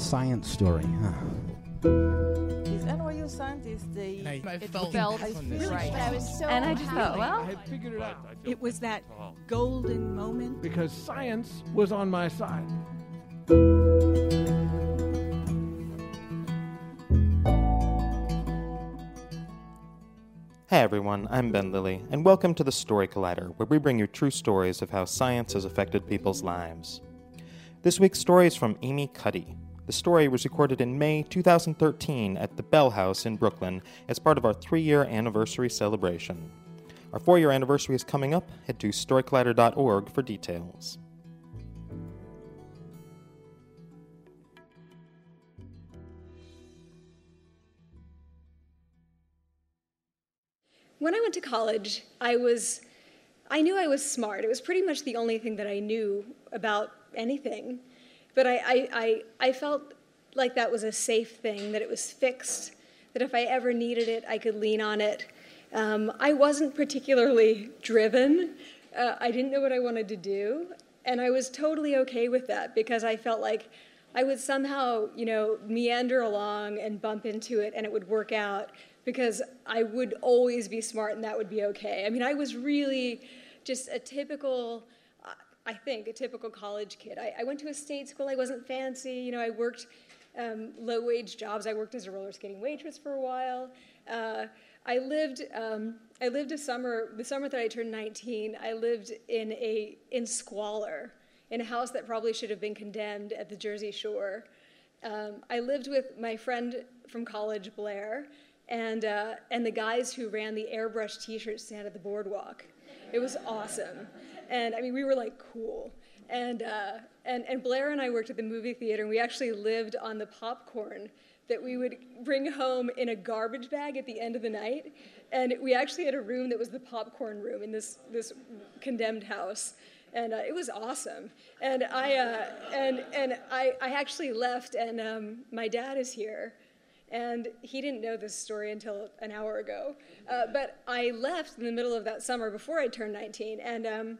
science story, huh? Is NYU scientist the I it felt felt on really Right. I was so And I just thought, well, I figured it out. It was that golden moment. Because science was on my side. Hey everyone, I'm Ben Lillie, and welcome to the Story Collider, where we bring you true stories of how science has affected people's lives. This week's story is from Amy Cuddy. The story was recorded in May 2013 at the Bell House in Brooklyn as part of our three year anniversary celebration. Our four year anniversary is coming up. Head to storycollider.org for details. When I went to college, I was I knew I was smart. It was pretty much the only thing that I knew about anything. But I, I, I, I felt like that was a safe thing, that it was fixed, that if I ever needed it, I could lean on it. Um, I wasn't particularly driven. Uh, I didn't know what I wanted to do. And I was totally okay with that because I felt like I would somehow, you know, meander along and bump into it and it would work out because I would always be smart and that would be okay. I mean, I was really just a typical, I think, a typical college kid. I, I went to a state school, I wasn't fancy, you know, I worked um, low wage jobs. I worked as a roller skating waitress for a while. Uh, I lived, um, I lived a summer, the summer that I turned 19, I lived in a, in squalor, in a house that probably should have been condemned at the Jersey Shore. Um, I lived with my friend from college, Blair, and, uh, and the guys who ran the airbrush t-shirt stand at the boardwalk. It was awesome. And I mean, we were like cool. And, uh, and, and Blair and I worked at the movie theater, and we actually lived on the popcorn that we would bring home in a garbage bag at the end of the night. And we actually had a room that was the popcorn room in this, this condemned house. And uh, it was awesome. And I, uh, and, and I, I actually left, and um, my dad is here. And he didn't know this story until an hour ago. Uh, but I left in the middle of that summer before I turned 19, and um,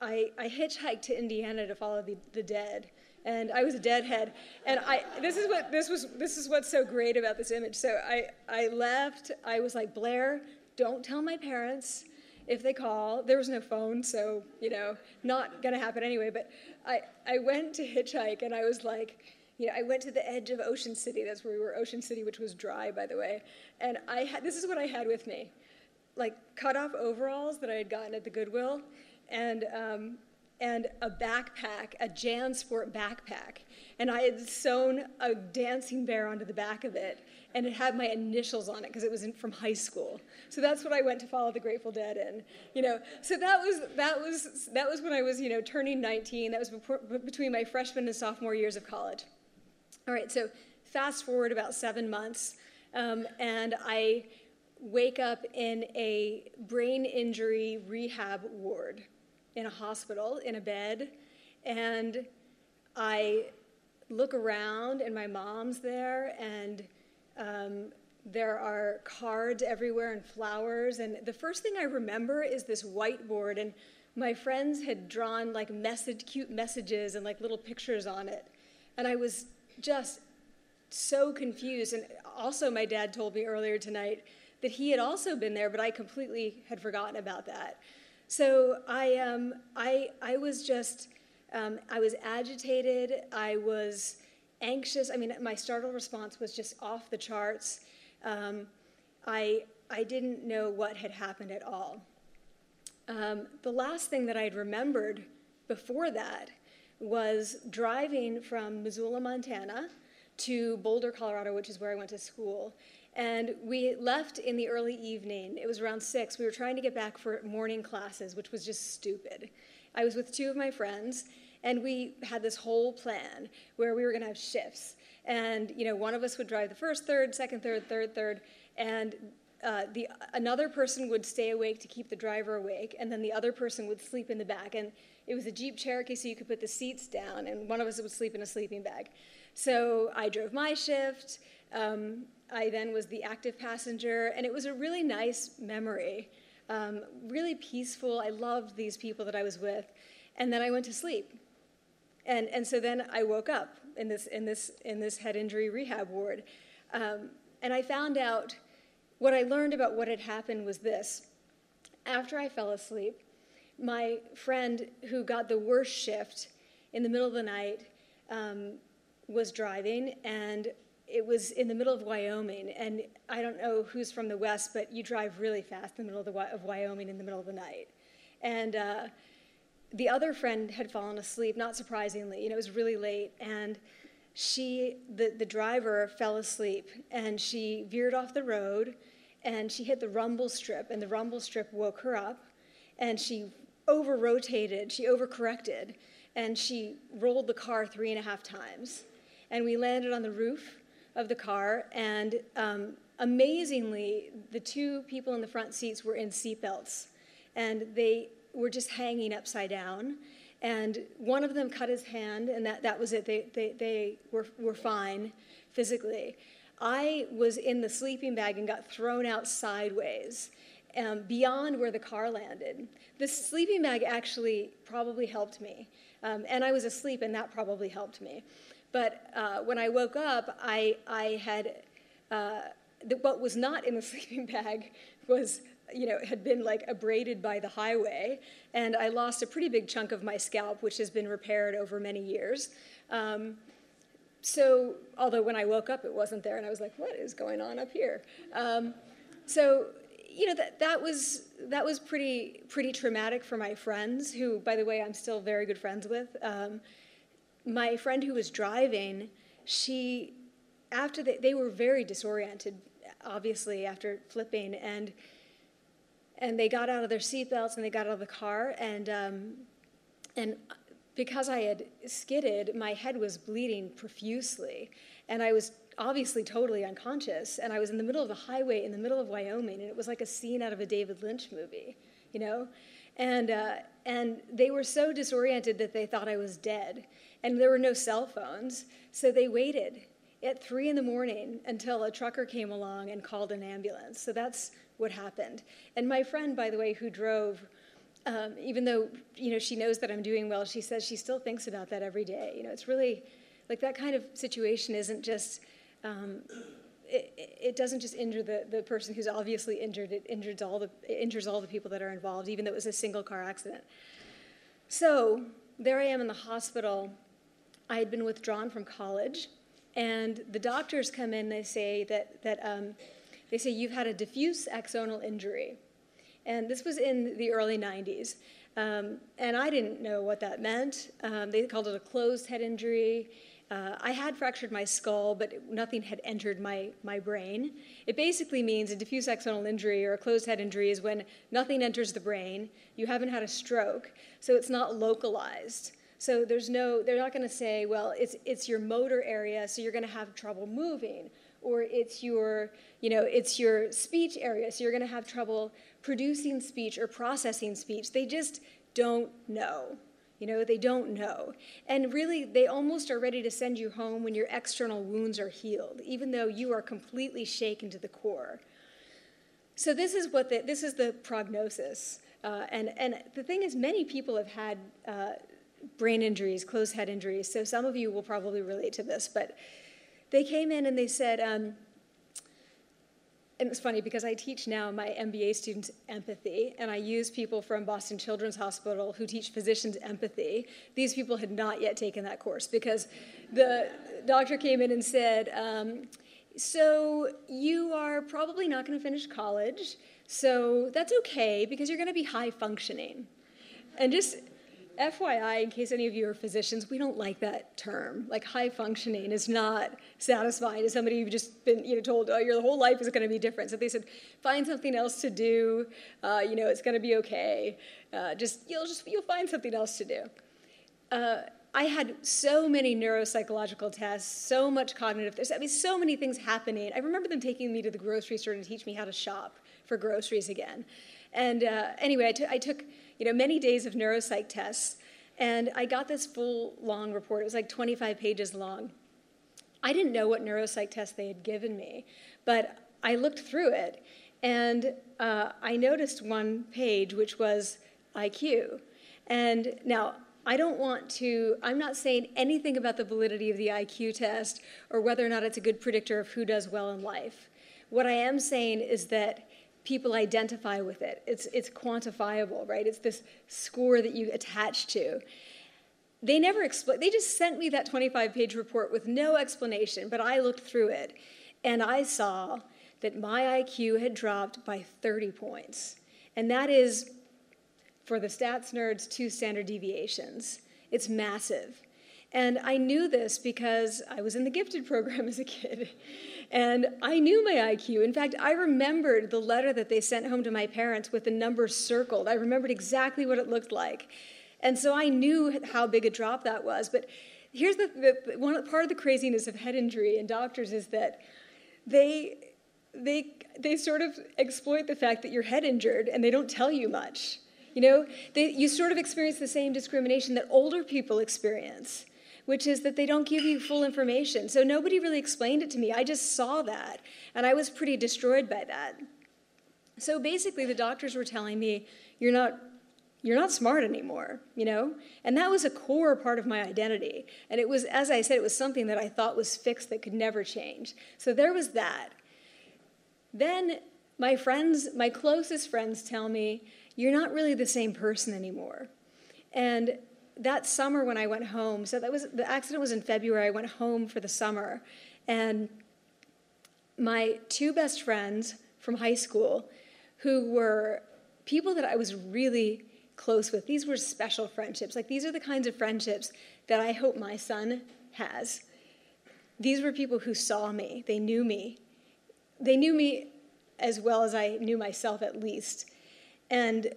I, I hitchhiked to Indiana to follow the, the dead. And I was a deadhead. And I, this, is what, this, was, this is what's so great about this image. So I, I left. I was like, Blair, don't tell my parents if they call. There was no phone, so, you know, not to happen anyway. But I, I went to hitchhike, and I was like, you know, I went to the edge of Ocean City. That's where we were, Ocean City, which was dry, by the way. And I had, this is what I had with me, like cut off overalls that I had gotten at the Goodwill, and um, and a backpack, a JanSport backpack. And I had sewn a dancing bear onto the back of it, and it had my initials on it because it was in, from high school. So that's what I went to follow the Grateful Dead in. You know, so that was that was that was when I was you know turning 19. That was before, between my freshman and sophomore years of college. All right, so fast forward about seven months, um, and I wake up in a brain injury rehab ward in a hospital in a bed, and I look around, and my mom's there, and um, there are cards everywhere and flowers. And the first thing I remember is this whiteboard, and my friends had drawn like message, cute messages and like little pictures on it. And I was just so confused. And also, my dad told me earlier tonight that he had also been there, but I completely had forgotten about that. So I, um, I, I was just, um, I was agitated. I was anxious. I mean, my startle response was just off the charts. Um, I, I didn't know what had happened at all. Um, the last thing that I'd remembered before that was driving from Missoula, Montana to Boulder, Colorado, which is where I went to school. And we left in the early evening. It was around six. We were trying to get back for morning classes, which was just stupid. I was with two of my friends, And we had this whole plan where we were going to have shifts. And, you know, one of us would drive the first third, second third, third third, and uh, the, another person would stay awake to keep the driver awake, and then the other person would sleep in the back. And it was a Jeep Cherokee, so you could put the seats down, and one of us would sleep in a sleeping bag. So I drove my shift. Um, I then was the active passenger, and it was a really nice memory, um, really peaceful. I loved these people that I was with, and then I went to sleep, and and so then I woke up in this in this in this head injury rehab ward, um, and I found out what I learned about what had happened was this: after I fell asleep, my friend who got the worst shift in the middle of the night um, was driving and it was in the middle of Wyoming, and I don't know who's from the West, but you drive really fast in the middle of, the, of Wyoming in the middle of the night. And uh, the other friend had fallen asleep, not surprisingly, you know, it was really late, and she, the, the driver, fell asleep, and she veered off the road, and she hit the rumble strip, and the rumble strip woke her up, and she over rotated, she overcorrected, and she rolled the car three and a half times. And we landed on the roof of the car, and um, amazingly, the two people in the front seats were in seatbelts, and they were just hanging upside down. And one of them cut his hand, and that, that was it. They, they, they were, were fine physically. I was in the sleeping bag and got thrown out sideways um, beyond where the car landed. The sleeping bag actually probably helped me. Um, and I was asleep, and that probably helped me. But uh, when I woke up, I, I had, uh, the, what was not in the sleeping bag was, you know, had been like abraded by the highway, and I lost a pretty big chunk of my scalp, which has been repaired over many years. Um, so, although when I woke up, it wasn't there, and I was like, what is going on up here? Um, so, you know, that, that was that was pretty pretty traumatic for my friends, who, by the way, I'm still very good friends with. Um, my friend who was driving, she, after they, they were very disoriented, obviously, after flipping, and and they got out of their seatbelts and they got out of the car, and um, and because I had skidded, my head was bleeding profusely, and I was obviously totally unconscious, and I was in the middle of the highway in the middle of Wyoming, and it was like a scene out of a David Lynch movie, you know, and uh, and they were so disoriented that they thought I was dead and there were no cell phones, so they waited at three in the morning until a trucker came along and called an ambulance. So that's what happened. And my friend, by the way, who drove, um, even though you know she knows that I'm doing well, she says she still thinks about that every day. You know, it's really like that kind of situation isn't just. Um, it, it, doesn't just injure the, the person who's obviously injured, it injures all, the, it injures all the people that are involved, even though it was a single car accident. So there I am in the hospital I had been withdrawn from college, and the doctors come in. They say that that um, they say you've had a diffuse axonal injury, and this was in the early '90s. Um, and I didn't know what that meant. Um, they called it a closed head injury. Uh, I had fractured my skull, but nothing had entered my, my brain. It basically means a diffuse axonal injury or a closed head injury is when nothing enters the brain, you haven't had a stroke, so it's not localized. So there's no, they're not going to say, well, it's, it's your motor area, so you're going to have trouble moving, or it's your, you know, it's your speech area, so you're going to have trouble producing speech or processing speech. They just don't know. You know, they don't know. And really, they almost are ready to send you home when your external wounds are healed, even though you are completely shaken to the core. So this is what the, this is the prognosis. Uh, and, and the thing is, many people have had uh, brain injuries, closed head injuries. So some of you will probably relate to this, but they came in and they said, um, and it's funny because I teach now my MBA students empathy, and I use people from Boston Children's Hospital who teach physicians empathy. These people had not yet taken that course because the doctor came in and said, um, So you are probably not going to finish college, so that's okay because you're going to be high functioning. And just FYI, in case any of you are physicians, we don't like that term. Like high functioning is not satisfying to somebody you've just been you know told, oh, your whole life is going to be different. So they said, find something else to do. Uh, you know, it's going to be okay. Uh, just you'll just you'll find something else to do. uh, I had so many neuropsychological tests, so much cognitive. There's, I mean, so many things happening. I remember them taking me to the grocery store to teach me how to shop for groceries again. And uh, anyway, I took you know many days of neuropsych tests, and I got this full long report. It was like 25 pages long. I didn't know what neuropsych test they had given me, but I looked through it, and uh, I noticed one page which was IQ. And now I don't want to, I'm not saying anything about the validity of the IQ test or whether or not it's a good predictor of who does well in life. What I am saying is that people identify with it. It's, it's quantifiable, right? It's this score that you attach to. They never explained, they just sent me that 25 page report with no explanation, but I looked through it and I saw that my IQ had dropped by 30 points. And that is, for the stats nerds, two standard deviations. It's massive. And I knew this because I was in the gifted program as a kid. And I knew my IQ. In fact, I remembered the letter that they sent home to my parents with the numbers circled. I remembered exactly what it looked like. And so I knew how big a drop that was. But here's the, the one part of the craziness of head injury and doctors is that they they they sort of exploit the fact that you're head injured and they don't tell you much. You know, they, you sort of experience the same discrimination that older people experience, which is that they don't give you full information. So nobody really explained it to me. I just saw that, and I was pretty destroyed by that. So basically, the doctors were telling me, "You're not." You're not smart anymore, you know? And that was a core part of my identity. And it was, as I said, it was something that I thought was fixed that could never change. So there was that. Then my friends, my closest friends tell me, you're not really the same person anymore. And that summer when I went home, so that was the accident was in February. I went home for the summer, and my two best friends from high school, who were people that I was really close with, these were special friendships. Like these are the kinds of friendships that I hope my son has. These were people who saw me, they knew me, they knew me as well as I knew myself, at least. And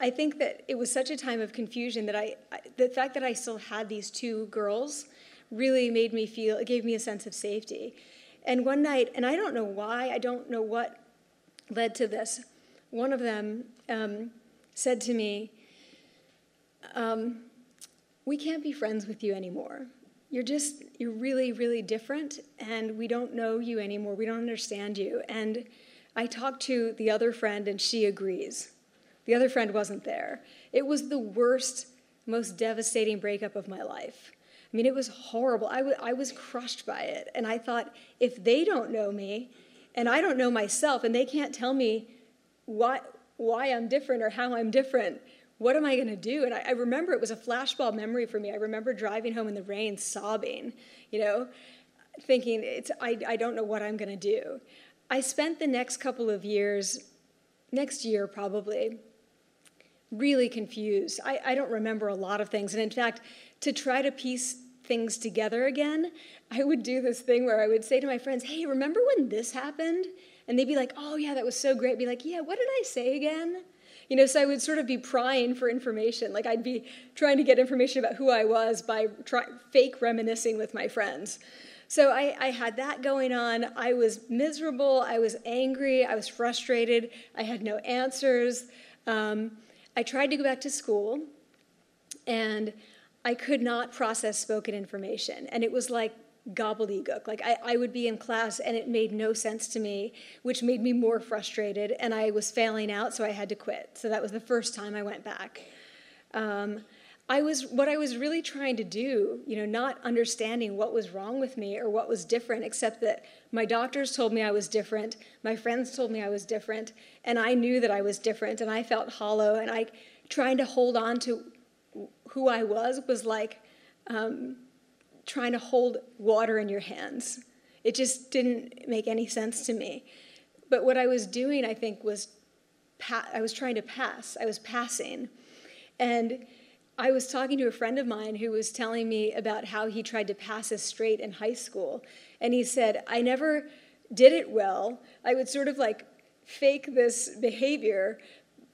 I think that it was such a time of confusion that I, the fact that I still had these two girls really made me feel, it gave me a sense of safety. And one night, and I don't know why, I don't know what led to this, one of them um, said to me, um, We can't be friends with you anymore. You're just you're really really different and we don't know you anymore. We don't understand you. And i talked to the other friend and she agrees the other friend wasn't there it was the worst most devastating breakup of my life i mean it was horrible I, w- I was crushed by it and i thought if they don't know me and i don't know myself and they can't tell me why why i'm different or how i'm different what am I going to do? And I, I, remember it was a flashbulb memory for me. I remember driving home in the rain, sobbing, you know, thinking, it's, I, I don't know what I'm going to do. I spent the next couple of years, next year probably, really confused. I, I don't remember a lot of things. And in fact, to try to piece things together again, I would do this thing where I would say to my friends, hey, remember when this happened? And they'd be like, oh, yeah, that was so great. I'd be like, yeah, what did I say again? You know, so I would sort of be prying for information. Like I'd be trying to get information about who I was by try, fake reminiscing with my friends. So I, I, had that going on. I was miserable. I was angry. I was frustrated. I had no answers. Um, I tried to go back to school, and I could not process spoken information. And it was like gobbledygook. Like I, I would be in class and it made no sense to me, which made me more frustrated, and I was failing out, so I had to quit. So that was the first time I went back. Um, I was what I was really trying to do, you know, not understanding what was wrong with me or what was different, except that my doctors told me I was different, my friends told me I was different, and I knew that I was different, and I felt hollow, and I trying to hold on to who I was was like um, trying to hold water in your hands. It just didn't make any sense to me. But what I was doing, I think, was pa- I was trying to pass. I was passing. And I was talking to a friend of mine who was telling me about how he tried to pass a straight in high school. And he said, I never did it well. I would sort of like fake this behavior,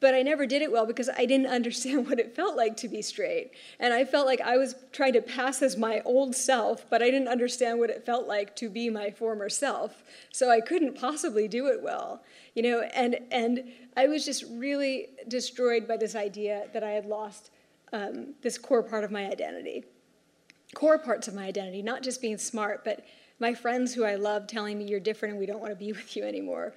but I never did it well because I didn't understand what it felt like to be straight. And I felt like I was trying to pass as my old self, but I didn't understand what it felt like to be my former self. So I couldn't possibly do it well. You know, and and I was just really destroyed by this idea that I had lost um, this core part of my identity. Core parts of my identity, not just being smart, but my friends who I love telling me you're different and we don't want to be with you anymore.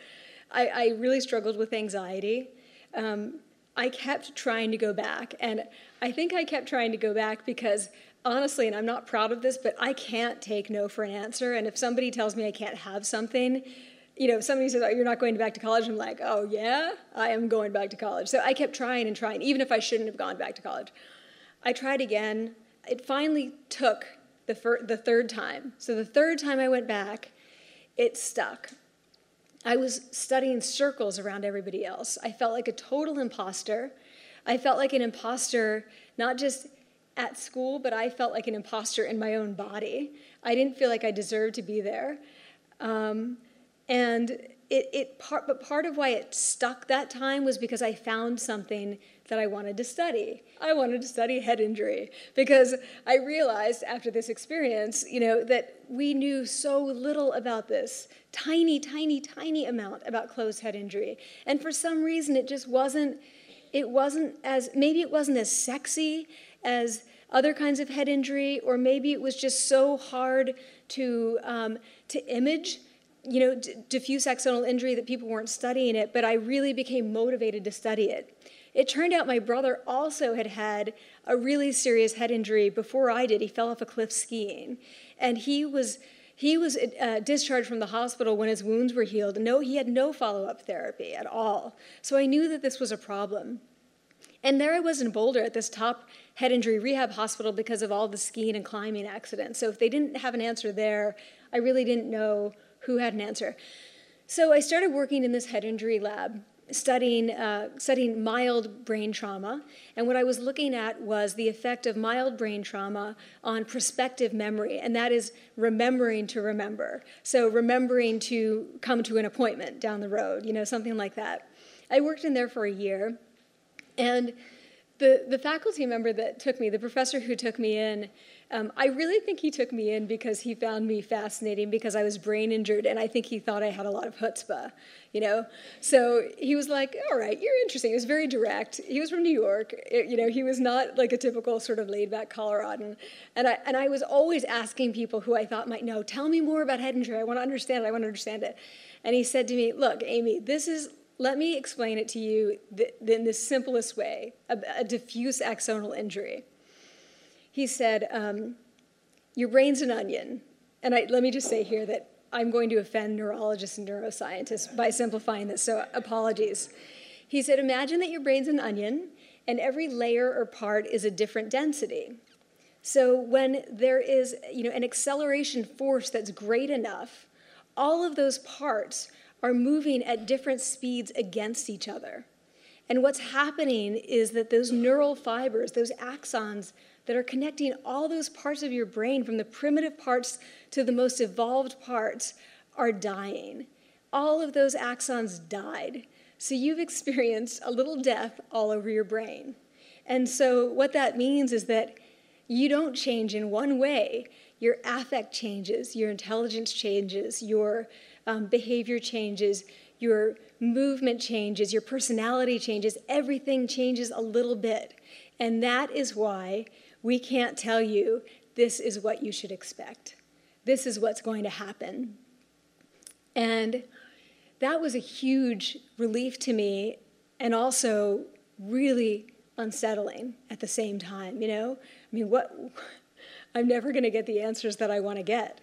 I, I really struggled with anxiety um, I kept trying to go back. And I think I kept trying to go back because honestly, and I'm not proud of this, but I can't take no for an answer. And if somebody tells me I can't have something, you know, somebody says, oh, you're not going back to college, I'm like, oh, yeah, I am going back to college. So I kept trying and trying, even if I shouldn't have gone back to college. I tried again. It finally took the, fir- the third time. So the third time I went back, it stuck. I was studying circles around everybody else. I felt like a total imposter. I felt like an imposter, not just at school, but I felt like an imposter in my own body. I didn't feel like I deserved to be there. Um, and it, it part, but part of why it stuck that time was because I found something that I wanted to study. I wanted to study head injury because I realized after this experience, you know, that we knew so little about this tiny, tiny, tiny amount about closed head injury. And for some reason, it just wasn't, it wasn't as, maybe it wasn't as sexy as other kinds of head injury, or maybe it was just so hard to, um, to image you know, diffuse axonal injury that people weren't studying it, but I really became motivated to study it. It turned out my brother also had had a really serious head injury before I did. He fell off a cliff skiing, and he was he was uh, discharged from the hospital when his wounds were healed. No, he had no follow-up therapy at all. So I knew that this was a problem. And there I was in Boulder at this top head injury rehab hospital because of all the skiing and climbing accidents. So if they didn't have an answer there, I really didn't know who had an answer. So I started working in this head injury lab studying, uh, studying mild brain trauma. And what I was looking at was the effect of mild brain trauma on prospective memory, and that is remembering to remember. So, remembering to come to an appointment down the road, you know, something like that. I worked in there for a year, and the, the faculty member that took me, the professor who took me in, um, I really think he took me in because he found me fascinating because I was brain injured, and I think he thought I had a lot of chutzpah, you know. So he was like, "All right, you're interesting." He was very direct. He was from New York, it, you know. He was not like a typical sort of laid-back Coloradan, and I and I was always asking people who I thought might know, "Tell me more about head injury. I want to understand it. I want to understand it." And he said to me, "Look, Amy, this is let me explain it to you in the simplest way a, a diffuse axonal injury he said, um, Your brain's an onion. And I, let me just say here that I'm going to offend neurologists and neuroscientists by simplifying this, so apologies. He said, Imagine that your brain's an onion, and every layer or part is a different density. So when there is you know, an acceleration force that's great enough, all of those parts are moving at different speeds against each other. And what's happening is that those neural fibers, those axons, that are connecting all those parts of your brain, from the primitive parts to the most evolved parts, are dying. All of those axons died. So you've experienced a little death all over your brain. And so what that means is that you don't change in one way. Your affect changes, your intelligence changes, your um, behavior changes, your movement changes, your personality changes, everything changes a little bit. And that is why we can't tell you this is what you should expect. This is what's going to happen. And that was a huge relief to me and also really unsettling at the same time, you know? I mean, what I'm never going to get the answers that I want to get.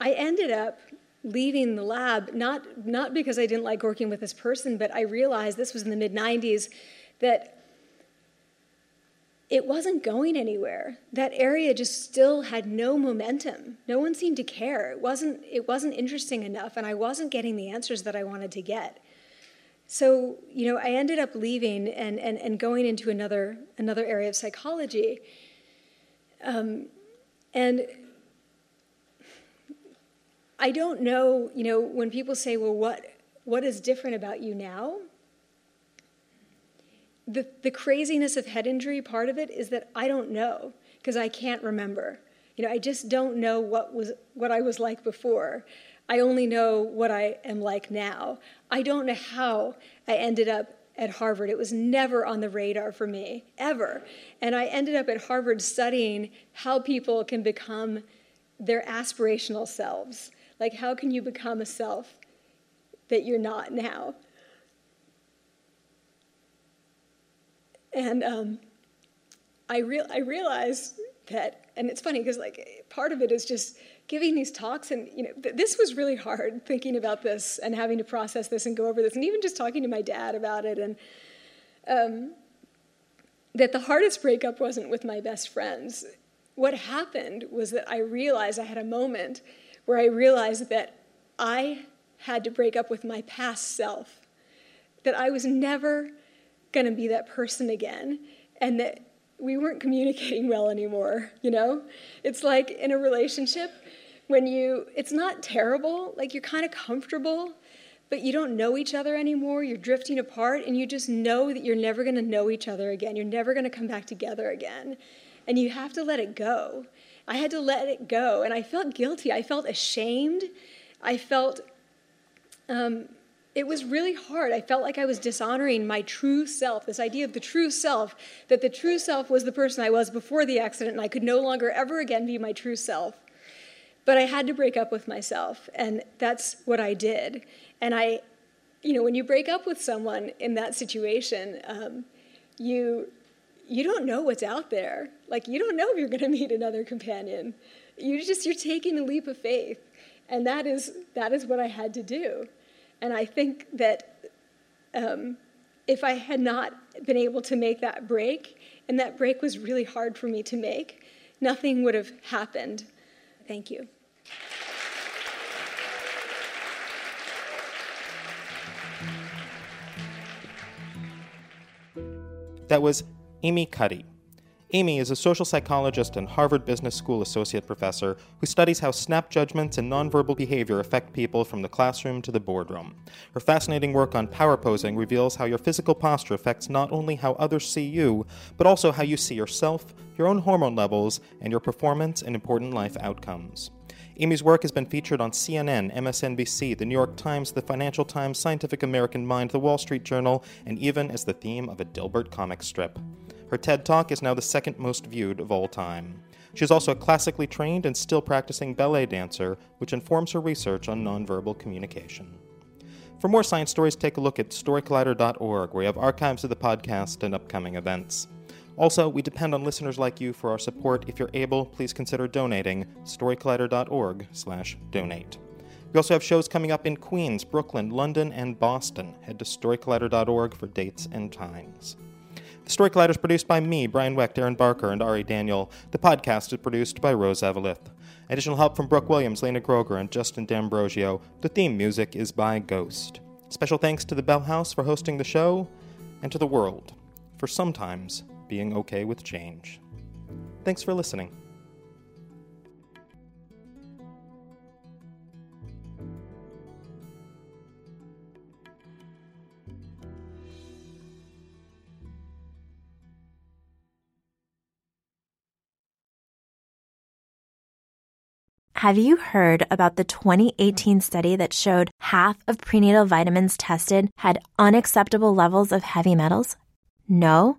I ended up leaving the lab not not because I didn't like working with this person, but I realized this was in the mid 90s that it wasn't going anywhere. That area just still had no momentum. No one seemed to care. It wasn't, it wasn't interesting enough, and I wasn't getting the answers that I wanted to get. So, you know, I ended up leaving and, and, and going into another, another area of psychology. Um, and I don't know, you know, when people say, well, what, what is different about you now? the, the craziness of head injury, part of it is that I don't know because I can't remember. You know, I just don't know what was what I was like before. I only know what I am like now. I don't know how I ended up at Harvard. It was never on the radar for me, ever. And I ended up at Harvard studying how people can become their aspirational selves. Like, how can you become a self that you're not now? And um, I, real, I realized that, and it's funny because like part of it is just giving these talks, and you know, th- this was really hard thinking about this and having to process this and go over this, and even just talking to my dad about it, and um, that the hardest breakup wasn't with my best friends. What happened was that I realized I had a moment where I realized that I had to break up with my past self, that I was never going to be that person again, and that we weren't communicating well anymore, you know? It's like in a relationship when you, it's not terrible, like you're kind of comfortable, but you don't know each other anymore, you're drifting apart, and you just know that you're never to know each other again. You're never to come back together again. And you have to let it go. I had to let it go, and I felt guilty. I felt ashamed. I felt um, it was really hard. I felt like I was dishonoring my true self, this idea of the true self, that the true self was the person I was before the accident, and I could no longer ever again be my true self. But I had to break up with myself, and that's what I did. And I, you know, when you break up with someone in that situation, um, you you don't know what's out there. Like you don't know if you're going to meet another companion. You just you're taking a leap of faith, and that is that is what I had to do. And I think that um, if I had not been able to make that break, and that break was really hard for me to make, nothing would have happened. Thank you. That was Amy Cuddy, Amy is a social psychologist and Harvard Business School associate professor who studies how snap judgments and nonverbal behavior affect people from the classroom to the boardroom. Her fascinating work on power posing reveals how your physical posture affects not only how others see you, but also how you see yourself, your own hormone levels, and your performance and important life outcomes. Amy's work has been featured on CNN, MSNBC, The New York Times, The Financial Times, Scientific American Mind, The Wall Street Journal, and even as the theme of a Dilbert comic strip. Her TED Talk is now the second most viewed of all time. She is also a classically trained and still practicing ballet dancer, which informs her research on nonverbal communication. For more science stories, take a look at storycollider.org, where you have archives of the podcast and upcoming events. Also, we depend on listeners like you for our support. If you're able, please consider donating. storycollider.org/donate. We also have shows coming up in Queens, Brooklyn, London, and Boston. Head to storycollider.org for dates and times. The Story Collider is produced by me, Brian Wecht, Erin Barker, and Ari Daniel. The podcast is produced by Rose Avalith. Additional help from Brooke Williams, Lena Groeger, and Justin D'Ambrosio. The theme music is by Ghost. Special thanks to the Bell House for hosting the show, and to the world for sometimes being okay with change. Thanks for listening. Have you heard about the 2018 study that showed half of prenatal vitamins tested had unacceptable levels of heavy metals? No?